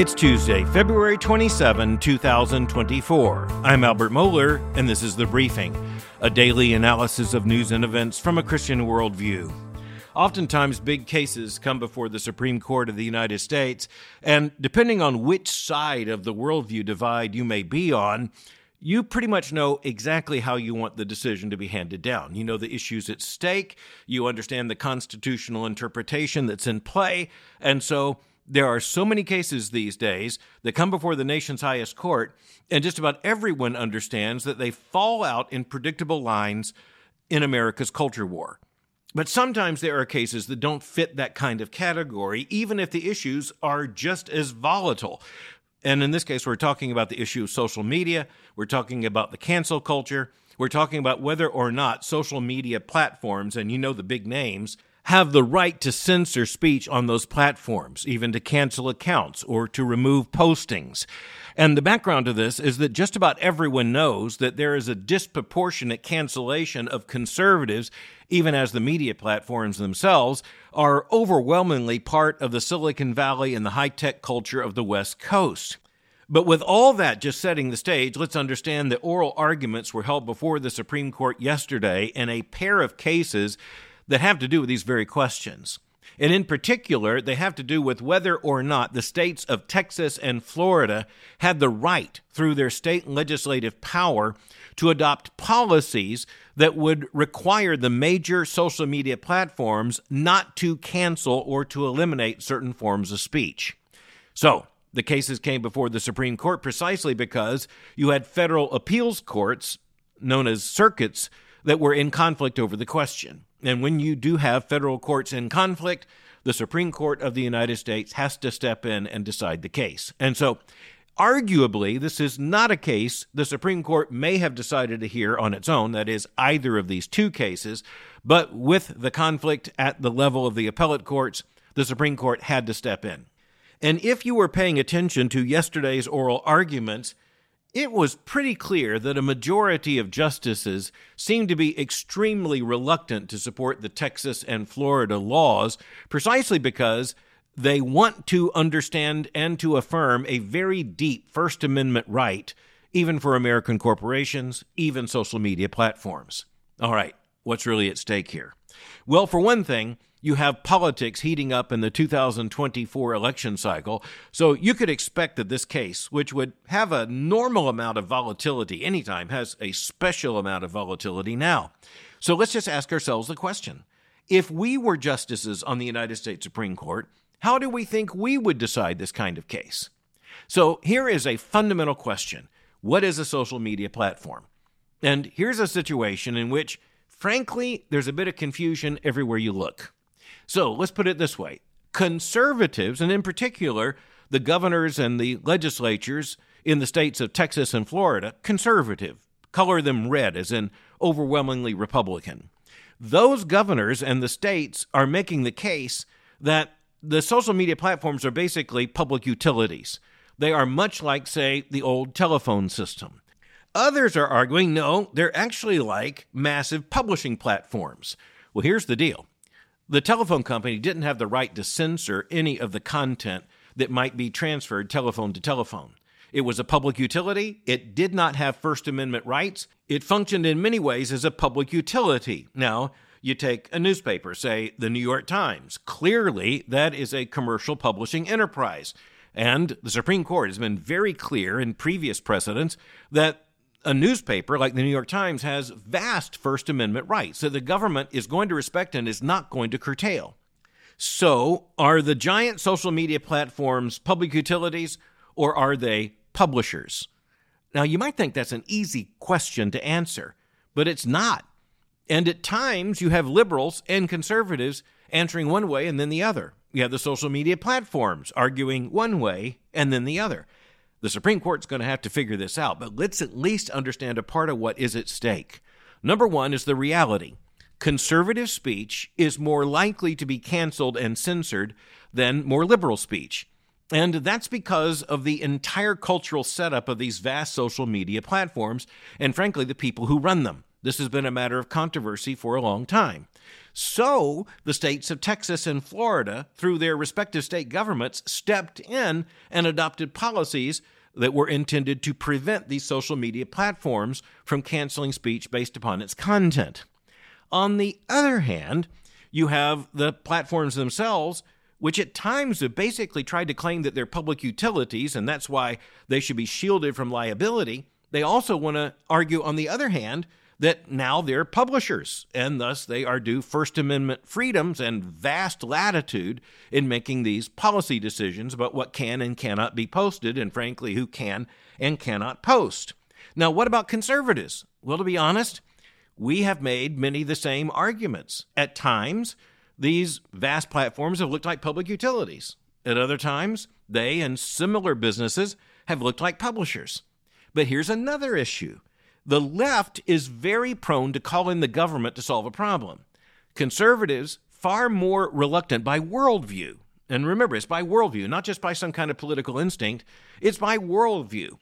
It's Tuesday, February 27, 2024. I'm Albert Mohler, and this is The Briefing, a daily analysis of news and events from a Christian worldview. Oftentimes, big cases come before the Supreme Court of the United States, and depending on which side of the worldview divide you may be on, you pretty much know exactly how you want the decision to be handed down. You know the issues at stake, you understand the constitutional interpretation that's in play, and so there are so many cases these days that come before the nation's highest court, and just about everyone understands that they fall out in predictable lines in America's culture war. But sometimes there are cases that don't fit that kind of category, even if the issues are just as volatile. And in this case, we're talking about the issue of social media, we're talking about the cancel culture, we're talking about whether or not social media platforms, and you know the big names, have the right to censor speech on those platforms, even to cancel accounts or to remove postings. And the background to this is that just about everyone knows that there is a disproportionate cancellation of conservatives, even as the media platforms themselves are overwhelmingly part of the Silicon Valley and the high tech culture of the West Coast. But with all that just setting the stage, let's understand that oral arguments were held before the Supreme Court yesterday in a pair of cases that have to do with these very questions. And in particular, they have to do with whether or not the states of Texas and Florida had the right, through their state legislative power, to adopt policies that would require the major social media platforms not to cancel or to eliminate certain forms of speech. So, the cases came before the Supreme Court precisely because you had federal appeals courts, known as circuits, that were in conflict over the question. And when you do have federal courts in conflict, the Supreme Court of the United States has to step in and decide the case. And so, arguably, this is not a case the Supreme Court may have decided to hear on its own, that is, either of these two cases, but with the conflict at the level of the appellate courts, the Supreme Court had to step in. And if you were paying attention to yesterday's oral arguments, it was pretty clear that a majority of justices seemed to be extremely reluctant to support the Texas and Florida laws precisely because they want to understand and to affirm a very deep First Amendment right, even for American corporations, even social media platforms. All right, what's really at stake here? Well, for one thing, you have politics heating up in the 2024 election cycle, so you could expect that this case, which would have a normal amount of volatility anytime, has a special amount of volatility now. So let's just ask ourselves the question if we were justices on the United States Supreme Court, how do we think we would decide this kind of case? So here is a fundamental question What is a social media platform? And here's a situation in which, frankly, there's a bit of confusion everywhere you look. So let's put it this way conservatives, and in particular, the governors and the legislatures in the states of Texas and Florida, conservative, color them red, as in overwhelmingly Republican. Those governors and the states are making the case that the social media platforms are basically public utilities. They are much like, say, the old telephone system. Others are arguing no, they're actually like massive publishing platforms. Well, here's the deal the telephone company didn't have the right to censor any of the content that might be transferred telephone to telephone. It was a public utility. It did not have First Amendment rights. It functioned in many ways as a public utility. Now, you take a newspaper, say the New York Times. Clearly, that is a commercial publishing enterprise. And the Supreme Court has been very clear in previous precedents that a newspaper like the New York Times has vast First Amendment rights that the government is going to respect and is not going to curtail. So, are the giant social media platforms public utilities or are they publishers? Now, you might think that's an easy question to answer, but it's not. And at times, you have liberals and conservatives answering one way and then the other. You have the social media platforms arguing one way and then the other. The Supreme Court's going to have to figure this out, but let's at least understand a part of what is at stake. Number one is the reality. Conservative speech is more likely to be canceled and censored than more liberal speech. And that's because of the entire cultural setup of these vast social media platforms and, frankly, the people who run them. This has been a matter of controversy for a long time. So, the states of Texas and Florida, through their respective state governments, stepped in and adopted policies that were intended to prevent these social media platforms from canceling speech based upon its content. On the other hand, you have the platforms themselves, which at times have basically tried to claim that they're public utilities and that's why they should be shielded from liability. They also want to argue, on the other hand, that now they're publishers, and thus they are due First Amendment freedoms and vast latitude in making these policy decisions about what can and cannot be posted, and frankly, who can and cannot post. Now, what about conservatives? Well, to be honest, we have made many the same arguments. At times, these vast platforms have looked like public utilities. At other times, they and similar businesses have looked like publishers. But here's another issue the left is very prone to call in the government to solve a problem. Conservatives, far more reluctant by worldview. And remember, it's by worldview, not just by some kind of political instinct, it's by worldview.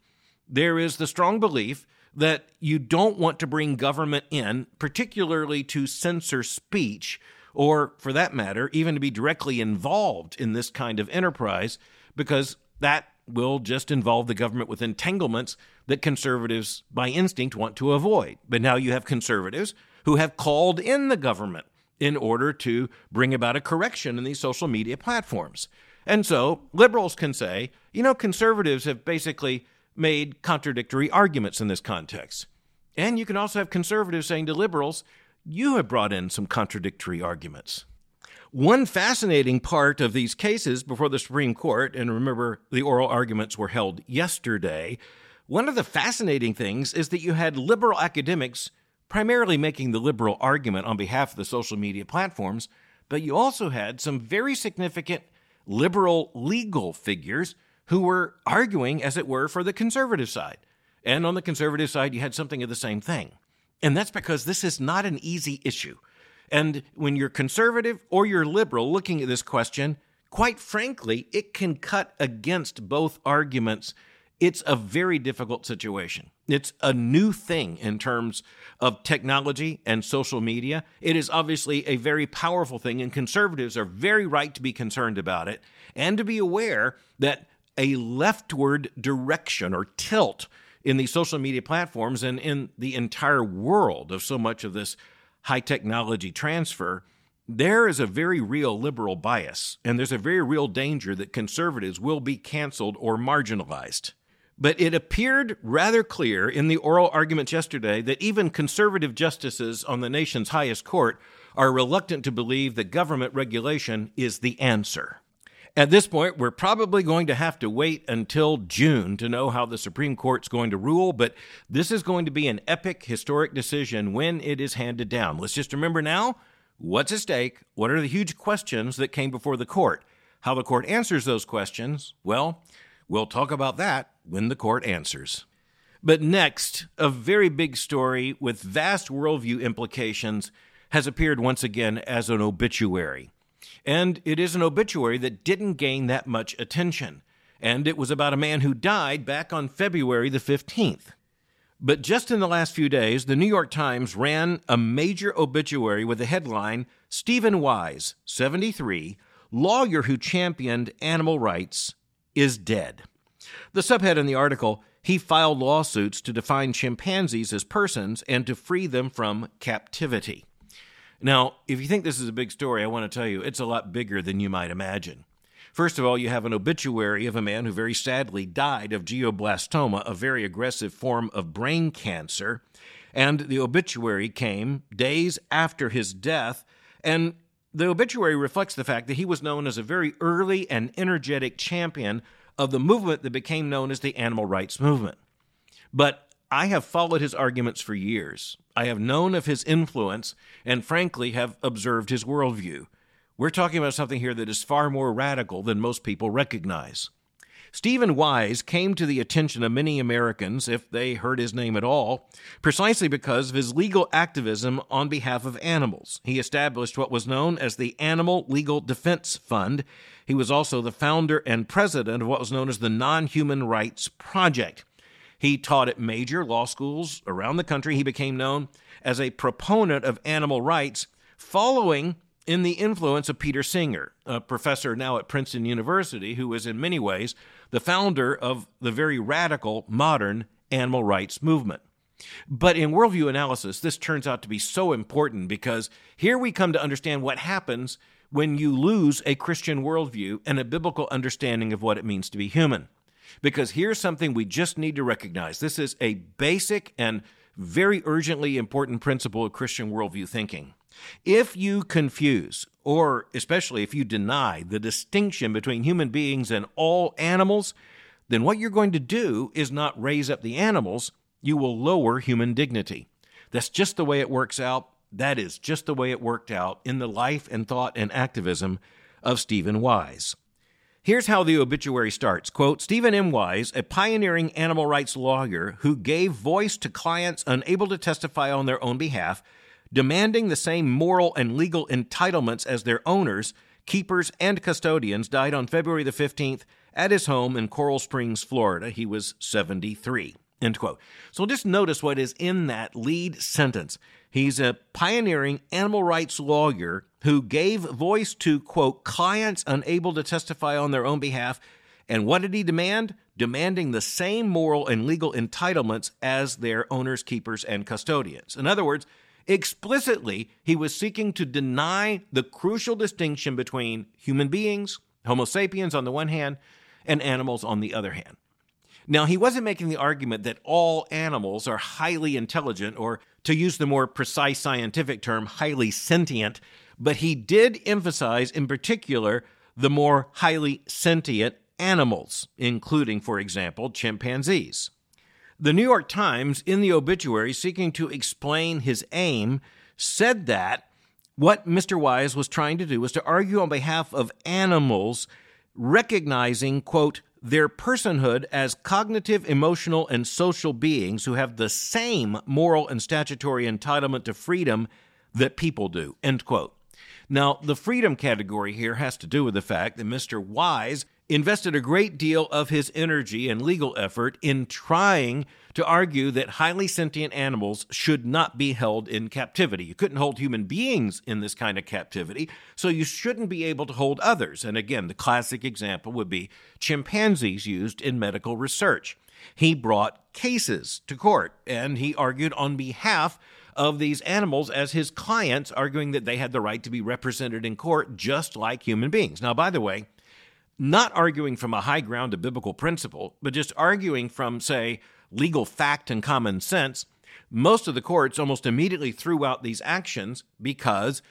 There is the strong belief that you don't want to bring government in, particularly to censor speech, or for that matter, even to be directly involved in this kind of enterprise, because that will just involve the government with entanglements that conservatives, by instinct, want to avoid. But now you have conservatives who have called in the government in order to bring about a correction in these social media platforms. And so liberals can say, you know, conservatives have basically made contradictory arguments in this context. And you can also have conservatives saying to liberals, you have brought in some contradictory arguments. One fascinating part of these cases before the Supreme Court, and remember the oral arguments were held yesterday, one of the fascinating things is that you had liberal academics primarily making the liberal argument on behalf of the social media platforms, but you also had some very significant liberal legal figures who were arguing, as it were, for the conservative side. And on the conservative side, you had something of the same thing. And that's because this is not an easy issue. And when you're conservative or you're liberal looking at this question, quite frankly, it can cut against both arguments. It's a very difficult situation. It's a new thing in terms of technology and social media. It is obviously a very powerful thing, and conservatives are very right to be concerned about it and to be aware that a leftward direction or tilt in the social media platforms and in the entire world of so much of this high technology transfer, there is a very real liberal bias, and there's a very real danger that conservatives will be canceled or marginalized. But it appeared rather clear in the oral arguments yesterday that even conservative justices on the nation's highest court are reluctant to believe that government regulation is the answer. At this point, we're probably going to have to wait until June to know how the Supreme Court's going to rule, but this is going to be an epic, historic decision when it is handed down. Let's just remember now what's at stake, what are the huge questions that came before the court. How the court answers those questions, well, we'll talk about that when the court answers. But next, a very big story with vast worldview implications has appeared once again as an obituary. And it is an obituary that didn't gain that much attention. And it was about a man who died back on February the 15th. But just in the last few days, the New York Times ran a major obituary with the headline Steven Wise, 73, lawyer who championed animal rights, is dead. The subhead in the article he filed lawsuits to define chimpanzees as persons and to free them from captivity. Now, if you think this is a big story, I want to tell you it's a lot bigger than you might imagine. First of all, you have an obituary of a man who very sadly died of glioblastoma, a very aggressive form of brain cancer. And the obituary came days after his death. And the obituary reflects the fact that he was known as a very early and energetic champion of the movement that became known as the animal rights movement. But I have followed his arguments for years. I have known of his influence and, frankly, have observed his worldview. We're talking about something here that is far more radical than most people recognize. Steven Wise came to the attention of many Americans, if they heard his name at all, precisely because of his legal activism on behalf of animals. He established what was known as the Animal Legal Defense Fund. He was also the founder and president of what was known as the Non Human Rights Project. He taught at major law schools around the country. He became known as a proponent of animal rights, following in the influence of Peter Singer, a professor now at Princeton University, who was in many ways the founder of the very radical modern animal rights movement. But in worldview analysis, this turns out to be so important because here we come to understand what happens when you lose a Christian worldview and a biblical understanding of what it means to be human. Because here's something we just need to recognize this is a basic and very urgently important principle of Christian worldview thinking. If you confuse, or especially if you deny, the distinction between human beings and all animals, then what you're going to do is not raise up the animals, you will lower human dignity. That's just the way it works out. That is just the way it worked out in the life and thought and activism of Steven Wise. Here's how the obituary starts. Quote, Steven M. Wise, a pioneering animal rights lawyer who gave voice to clients unable to testify on their own behalf, demanding the same moral and legal entitlements as their owners, keepers, and custodians, died on February the 15th at his home in Coral Springs, Florida. He was 73. End quote. So just notice what is in that lead sentence. He's a pioneering animal rights lawyer who gave voice to, quote, clients unable to testify on their own behalf. And what did he demand? Demanding the same moral and legal entitlements as their owners, keepers, and custodians. In other words, explicitly, he was seeking to deny the crucial distinction between human beings, Homo sapiens on the one hand, and animals on the other hand. Now, he wasn't making the argument that all animals are highly intelligent, or to use the more precise scientific term, highly sentient, but he did emphasize in particular the more highly sentient animals, including, for example, chimpanzees. The New York Times, in the obituary seeking to explain his aim, said that what Mr. Wise was trying to do was to argue on behalf of animals, recognizing, quote, their personhood as cognitive, emotional, and social beings who have the same moral and statutory entitlement to freedom that people do. End quote. Now, the freedom category here has to do with the fact that Mr. Wise invested a great deal of his energy and legal effort in trying to argue that highly sentient animals should not be held in captivity. You couldn't hold human beings in this kind of captivity, so you shouldn't be able to hold others. And again, the classic example would be chimpanzees used in medical research. He brought cases to court and he argued on behalf of these animals as his clients, arguing that they had the right to be represented in court just like human beings. Now, by the way, not arguing from a high ground of biblical principle, but just arguing from, say, legal fact and common sense, most of the courts almost immediately threw out these actions because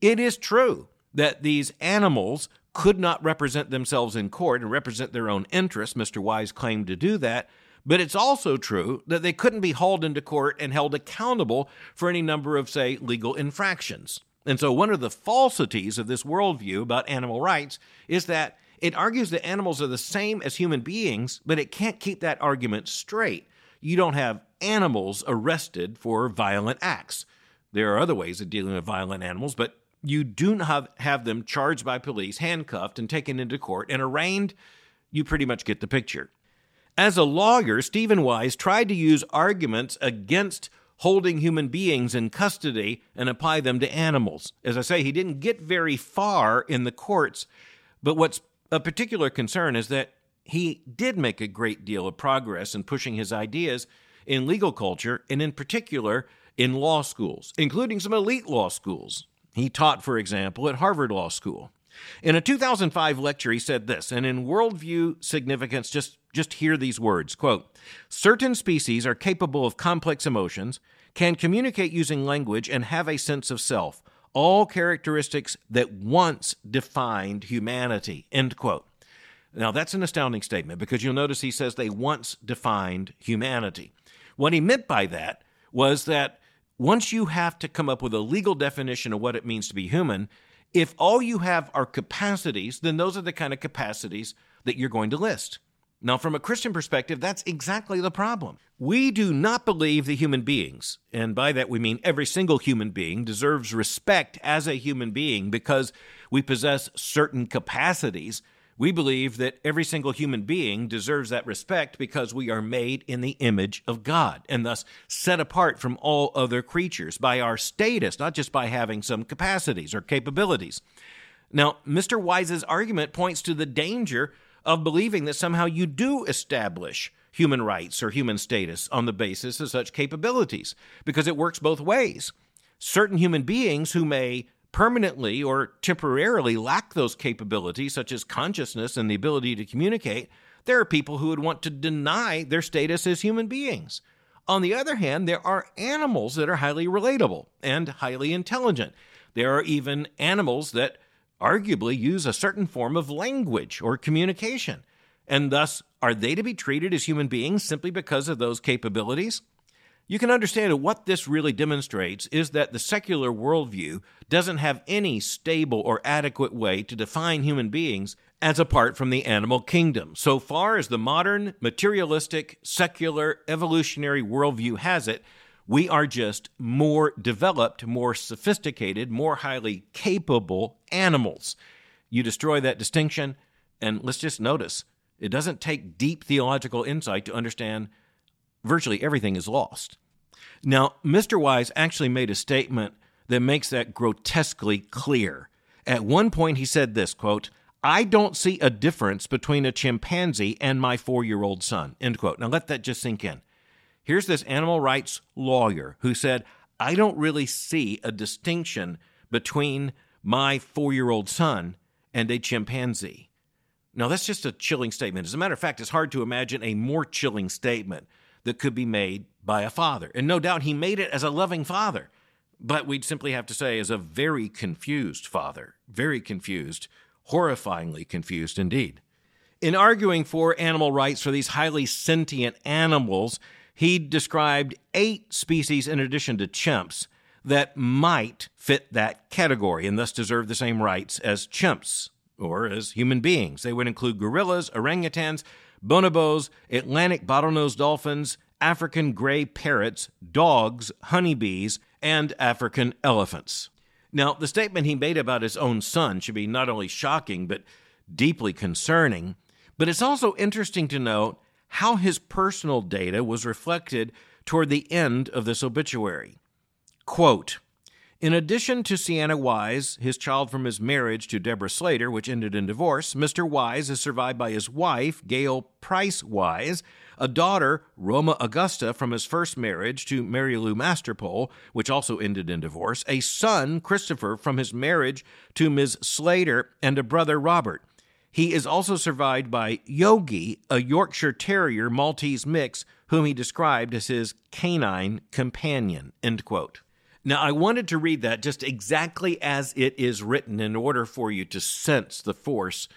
it is true that these animals could not represent themselves in court and represent their own interests. Mr. Wise claimed to do that. But it's also true that they couldn't be hauled into court and held accountable for any number of, say, legal infractions. And so, one of the falsities of this worldview about animal rights is that it argues that animals are the same as human beings, but it can't keep that argument straight. You don't have animals arrested for violent acts. There are other ways of dealing with violent animals, but you do not have, them charged by police, handcuffed, and taken into court and arraigned. You pretty much get the picture. As a lawyer, Steven Wise tried to use arguments against holding human beings in custody and apply them to animals. As I say, he didn't get very far in the courts, but what's a particular concern is that he did make a great deal of progress in pushing his ideas in legal culture and, in particular, in law schools, including some elite law schools. He taught, for example, at Harvard Law School. In a 2005 lecture, he said this, and in worldview significance, just, just hear these words quote, Certain species are capable of complex emotions, can communicate using language, and have a sense of self all characteristics that once defined humanity. End quote. Now, that's an astounding statement because you'll notice he says they once defined humanity. What he meant by that was that once you have to come up with a legal definition of what it means to be human, if all you have are capacities, then those are the kind of capacities that you're going to list. Now, from a Christian perspective, that's exactly the problem. We do not believe that human beings, and by that we mean every single human being, deserves respect as a human being because we possess certain capacities We believe that every single human being deserves that respect because we are made in the image of God and thus set apart from all other creatures by our status, not just by having some capacities or capabilities. Now, Mr. Wise's argument points to the danger of believing that somehow you do establish human rights or human status on the basis of such capabilities, because it works both ways. Certain human beings who may permanently or temporarily lack those capabilities, such as consciousness and the ability to communicate, there are people who would want to deny their status as human beings. On the other hand, there are animals that are highly relatable and highly intelligent. There are even animals that arguably use a certain form of language or communication. And thus, are they to be treated as human beings simply because of those capabilities? You can understand that what this really demonstrates is that the secular worldview doesn't have any stable or adequate way to define human beings as apart from the animal kingdom. So far as the modern, materialistic, secular, evolutionary worldview has it, we are just more developed, more sophisticated, more highly capable animals. You destroy that distinction, and let's just notice it doesn't take deep theological insight to understand virtually everything is lost. Now, Mr. Wise actually made a statement that makes that grotesquely clear. At one point he said this, quote, I don't see a difference between a chimpanzee and my four year old son. End quote. Now let that just sink in. Here's this animal rights lawyer who said, I don't really see a distinction between my four year old son and a chimpanzee. Now, that's just a chilling statement. As a matter of fact, it's hard to imagine a more chilling statement that could be made by a father. And no doubt he made it as a loving father, but we'd simply have to say as a very confused father. Very confused, horrifyingly confused indeed. In arguing for animal rights for these highly sentient animals, he described eight species in addition to chimps that might fit that category and thus deserve the same rights as chimps or as human beings. They would include gorillas, orangutans, bonobos, Atlantic bottlenose dolphins, African gray parrots, dogs, honeybees, and African elephants. Now, the statement he made about his own son should be not only shocking, but deeply concerning. But it's also interesting to note how his personal data was reflected toward the end of this obituary. Quote, in addition to Sienna Wise, his child from his marriage to Deborah Slater, which ended in divorce, Mr. Wise is survived by his wife, Gail Price Wise, a daughter, Roma Augusta, from his first marriage to Mary Lou Masterpole, which also ended in divorce, a son, Christopher, from his marriage to Ms. Slater, and a brother, Robert. He is also survived by Yogi, a Yorkshire Terrier Maltese mix, whom he described as his canine companion. End quote. Now, I wanted to read that just exactly as it is written in order for you to sense the force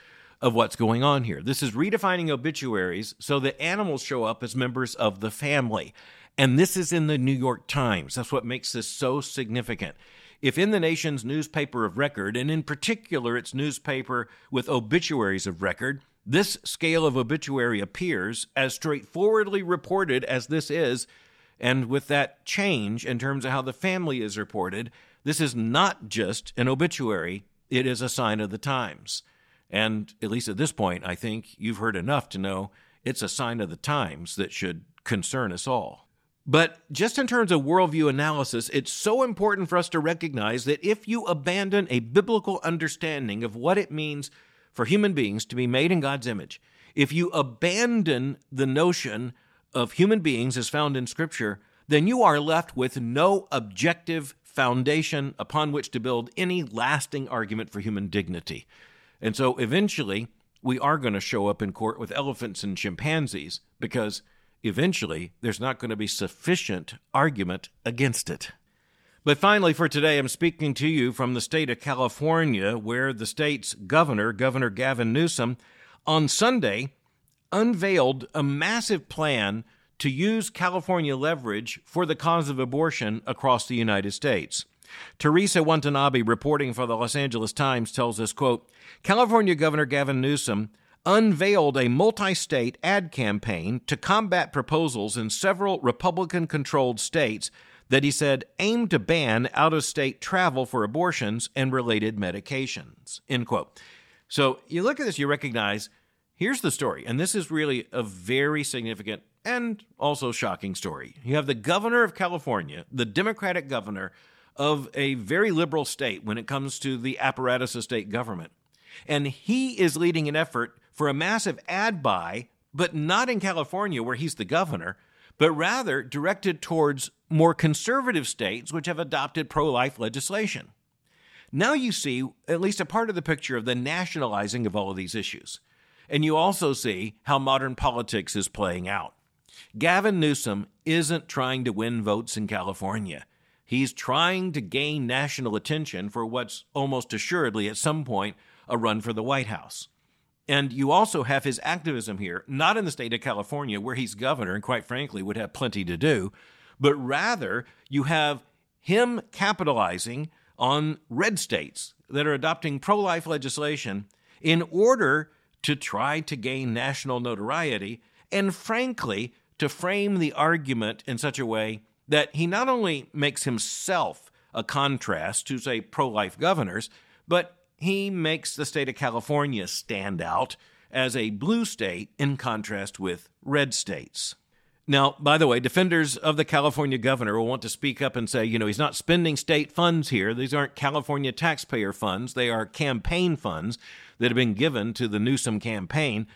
of what's going on here. This is redefining obituaries so that animals show up as members of the family. And this is in the New York Times. That's what makes this so significant. If in the nation's newspaper of record, and in particular its newspaper with obituaries of record, this scale of obituary appears as straightforwardly reported as this is, and with that change in terms of how the family is reported, this is not just an obituary, it is a sign of the times. And at least at this point, I think you've heard enough to know it's a sign of the times that should concern us all. But just in terms of worldview analysis, it's so important for us to recognize that if you abandon a biblical understanding of what it means for human beings to be made in God's image, if you abandon the notion of human beings as found in Scripture, then you are left with no objective foundation upon which to build any lasting argument for human dignity. And so eventually, we are going to show up in court with elephants and chimpanzees because eventually there's not going to be sufficient argument against it. But finally, for today, I'm speaking to you from the state of California, where the state's governor, Governor Gavin Newsom, on Sunday unveiled a massive plan to use California leverage for the cause of abortion across the United States. Teresa Watanabe, reporting for the Los Angeles Times, tells us, quote, California Governor Gavin Newsom unveiled a multi-state ad campaign to combat proposals in several Republican-controlled states that he said aim to ban out-of-state travel for abortions and related medications. End quote. So you look at this, you recognize here's the story. And this is really a very significant and also shocking story. You have the governor of California, the Democratic governor of a very liberal state when it comes to the apparatus of state government. And he is leading an effort for a massive ad buy, but not in California where he's the governor, but rather directed towards more conservative states which have adopted pro life legislation. Now you see at least a part of the picture of the nationalizing of all of these issues. And you also see how modern politics is playing out. Gavin Newsom isn't trying to win votes in California. He's trying to gain national attention for what's almost assuredly at some point a run for the White House. And you also have his activism here, not in the state of California, where he's governor and quite frankly would have plenty to do, but rather you have him capitalizing on red states that are adopting pro life legislation in order to try to gain national notoriety and, frankly, to frame the argument in such a way that he not only makes himself a contrast to, say, pro life governors, but he makes the state of California stand out as a blue state in contrast with red states. Now, by the way, defenders of the California governor will want to speak up and say, you know, he's not spending state funds here. These aren't California taxpayer funds, they are campaign funds that have been given to the Newsom campaign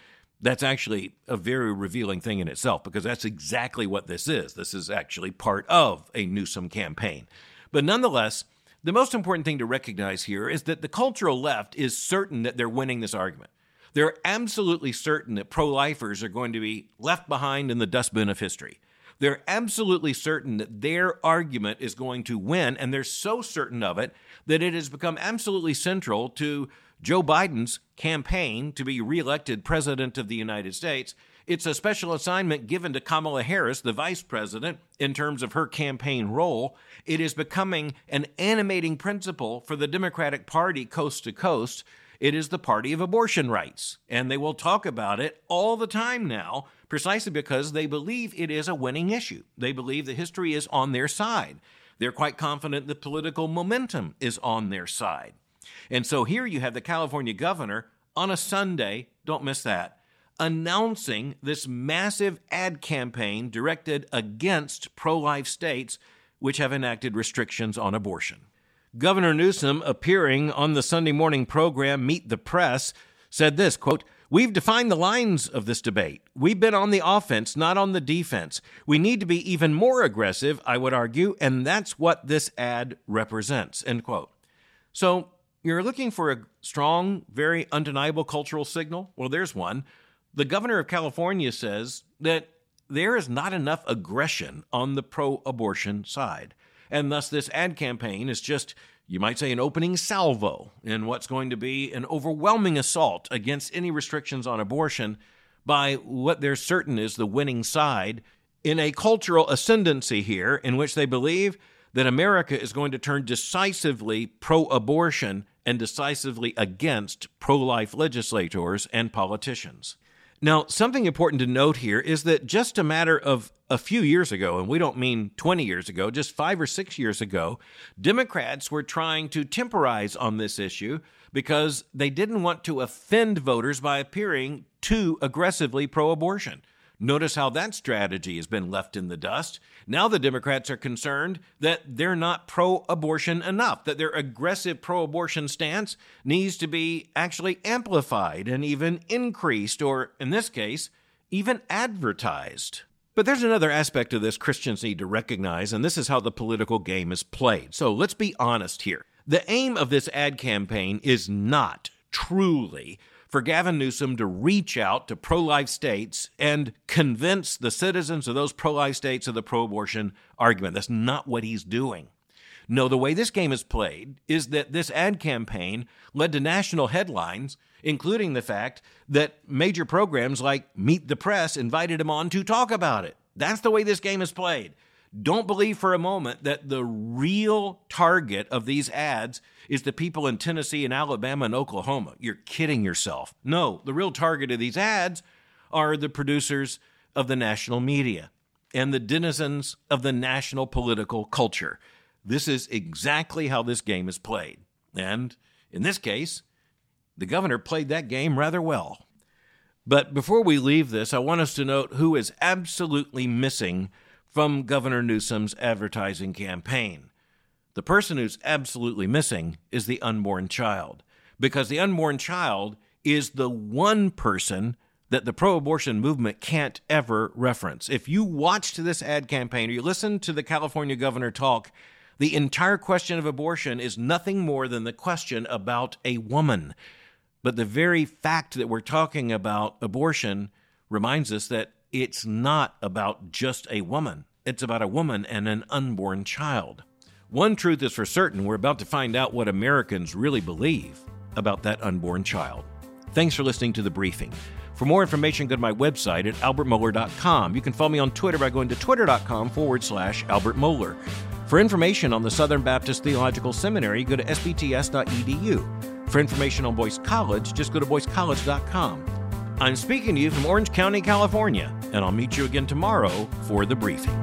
that's actually a very revealing thing in itself because that's exactly what this is. This is actually part of a Newsom campaign. But nonetheless, the most important thing to recognize here is that the cultural left is certain that they're winning this argument. They're absolutely certain that pro lifers are going to be left behind in the dustbin of history. They're absolutely certain that their argument is going to win, and they're so certain of it that it has become absolutely central to Joe Biden's campaign to be reelected president of the United States. It's a special assignment given to Kamala Harris, the vice president, in terms of her campaign role. It is becoming an animating principle for the Democratic Party coast to coast. It is the party of abortion rights, and they will talk about it all the time now, precisely because they believe it is a winning issue. They believe the history is on their side. They're quite confident the political momentum is on their side. And so here you have the California governor on a Sunday, don't miss that, announcing this massive ad campaign directed against pro life states which have enacted restrictions on abortion. Governor Newsom, appearing on the Sunday morning program Meet the Press, said this quote, We've defined the lines of this debate. We've been on the offense, not on the defense. We need to be even more aggressive, I would argue, and that's what this ad represents. End quote. So you're looking for a strong, very undeniable cultural signal? Well, there's one. The governor of California says that there is not enough aggression on the pro abortion side. And thus, this ad campaign is just, you might say, an opening salvo in what's going to be an overwhelming assault against any restrictions on abortion by what they're certain is the winning side in a cultural ascendancy here in which they believe that America is going to turn decisively pro abortion and decisively against pro life legislators and politicians. Now, something important to note here is that just a matter of a few years ago, and we don't mean 20 years ago, just five or six years ago, Democrats were trying to temporize on this issue because they didn't want to offend voters by appearing too aggressively pro abortion. Notice how that strategy has been left in the dust. Now the Democrats are concerned that they're not pro abortion enough, that their aggressive pro abortion stance needs to be actually amplified and even increased, or in this case, even advertised. But there's another aspect of this Christians need to recognize, and this is how the political game is played. So let's be honest here. The aim of this ad campaign is not truly for Gavin Newsom to reach out to pro life states and convince the citizens of those pro life states of the pro abortion argument. That's not what he's doing. No, the way this game is played is that this ad campaign led to national headlines, including the fact that major programs like Meet the Press invited him on to talk about it. That's the way this game is played. Don't believe for a moment that the real target of these ads is the people in Tennessee and Alabama and Oklahoma. You're kidding yourself. No, the real target of these ads are the producers of the national media and the denizens of the national political culture. This is exactly how this game is played. And in this case, The governor played that game rather well. But before we leave this, I want us to note who is absolutely missing from Governor Newsom's advertising campaign. The person who's absolutely missing is the unborn child, because the unborn child is the one person that the pro abortion movement can't ever reference. If you watched this ad campaign or you listened to the California governor talk, the entire question of abortion is nothing more than the question about a woman. But the very fact that we're talking about abortion reminds us that it's not about just a woman, it's about a woman and an unborn child. One truth is for certain we're about to find out what Americans really believe about that unborn child. Thanks for listening to the briefing. For more information, go to my website at albertmohler.com. You can follow me on Twitter by going to twitter.com forward slash Albert Mohler. For information on the Southern Baptist Theological Seminary, go to sbts.edu. For information on Boyce College, just go to boycecollege.com. I'm speaking to you from Orange County, California, and I'll meet you again tomorrow for the briefing.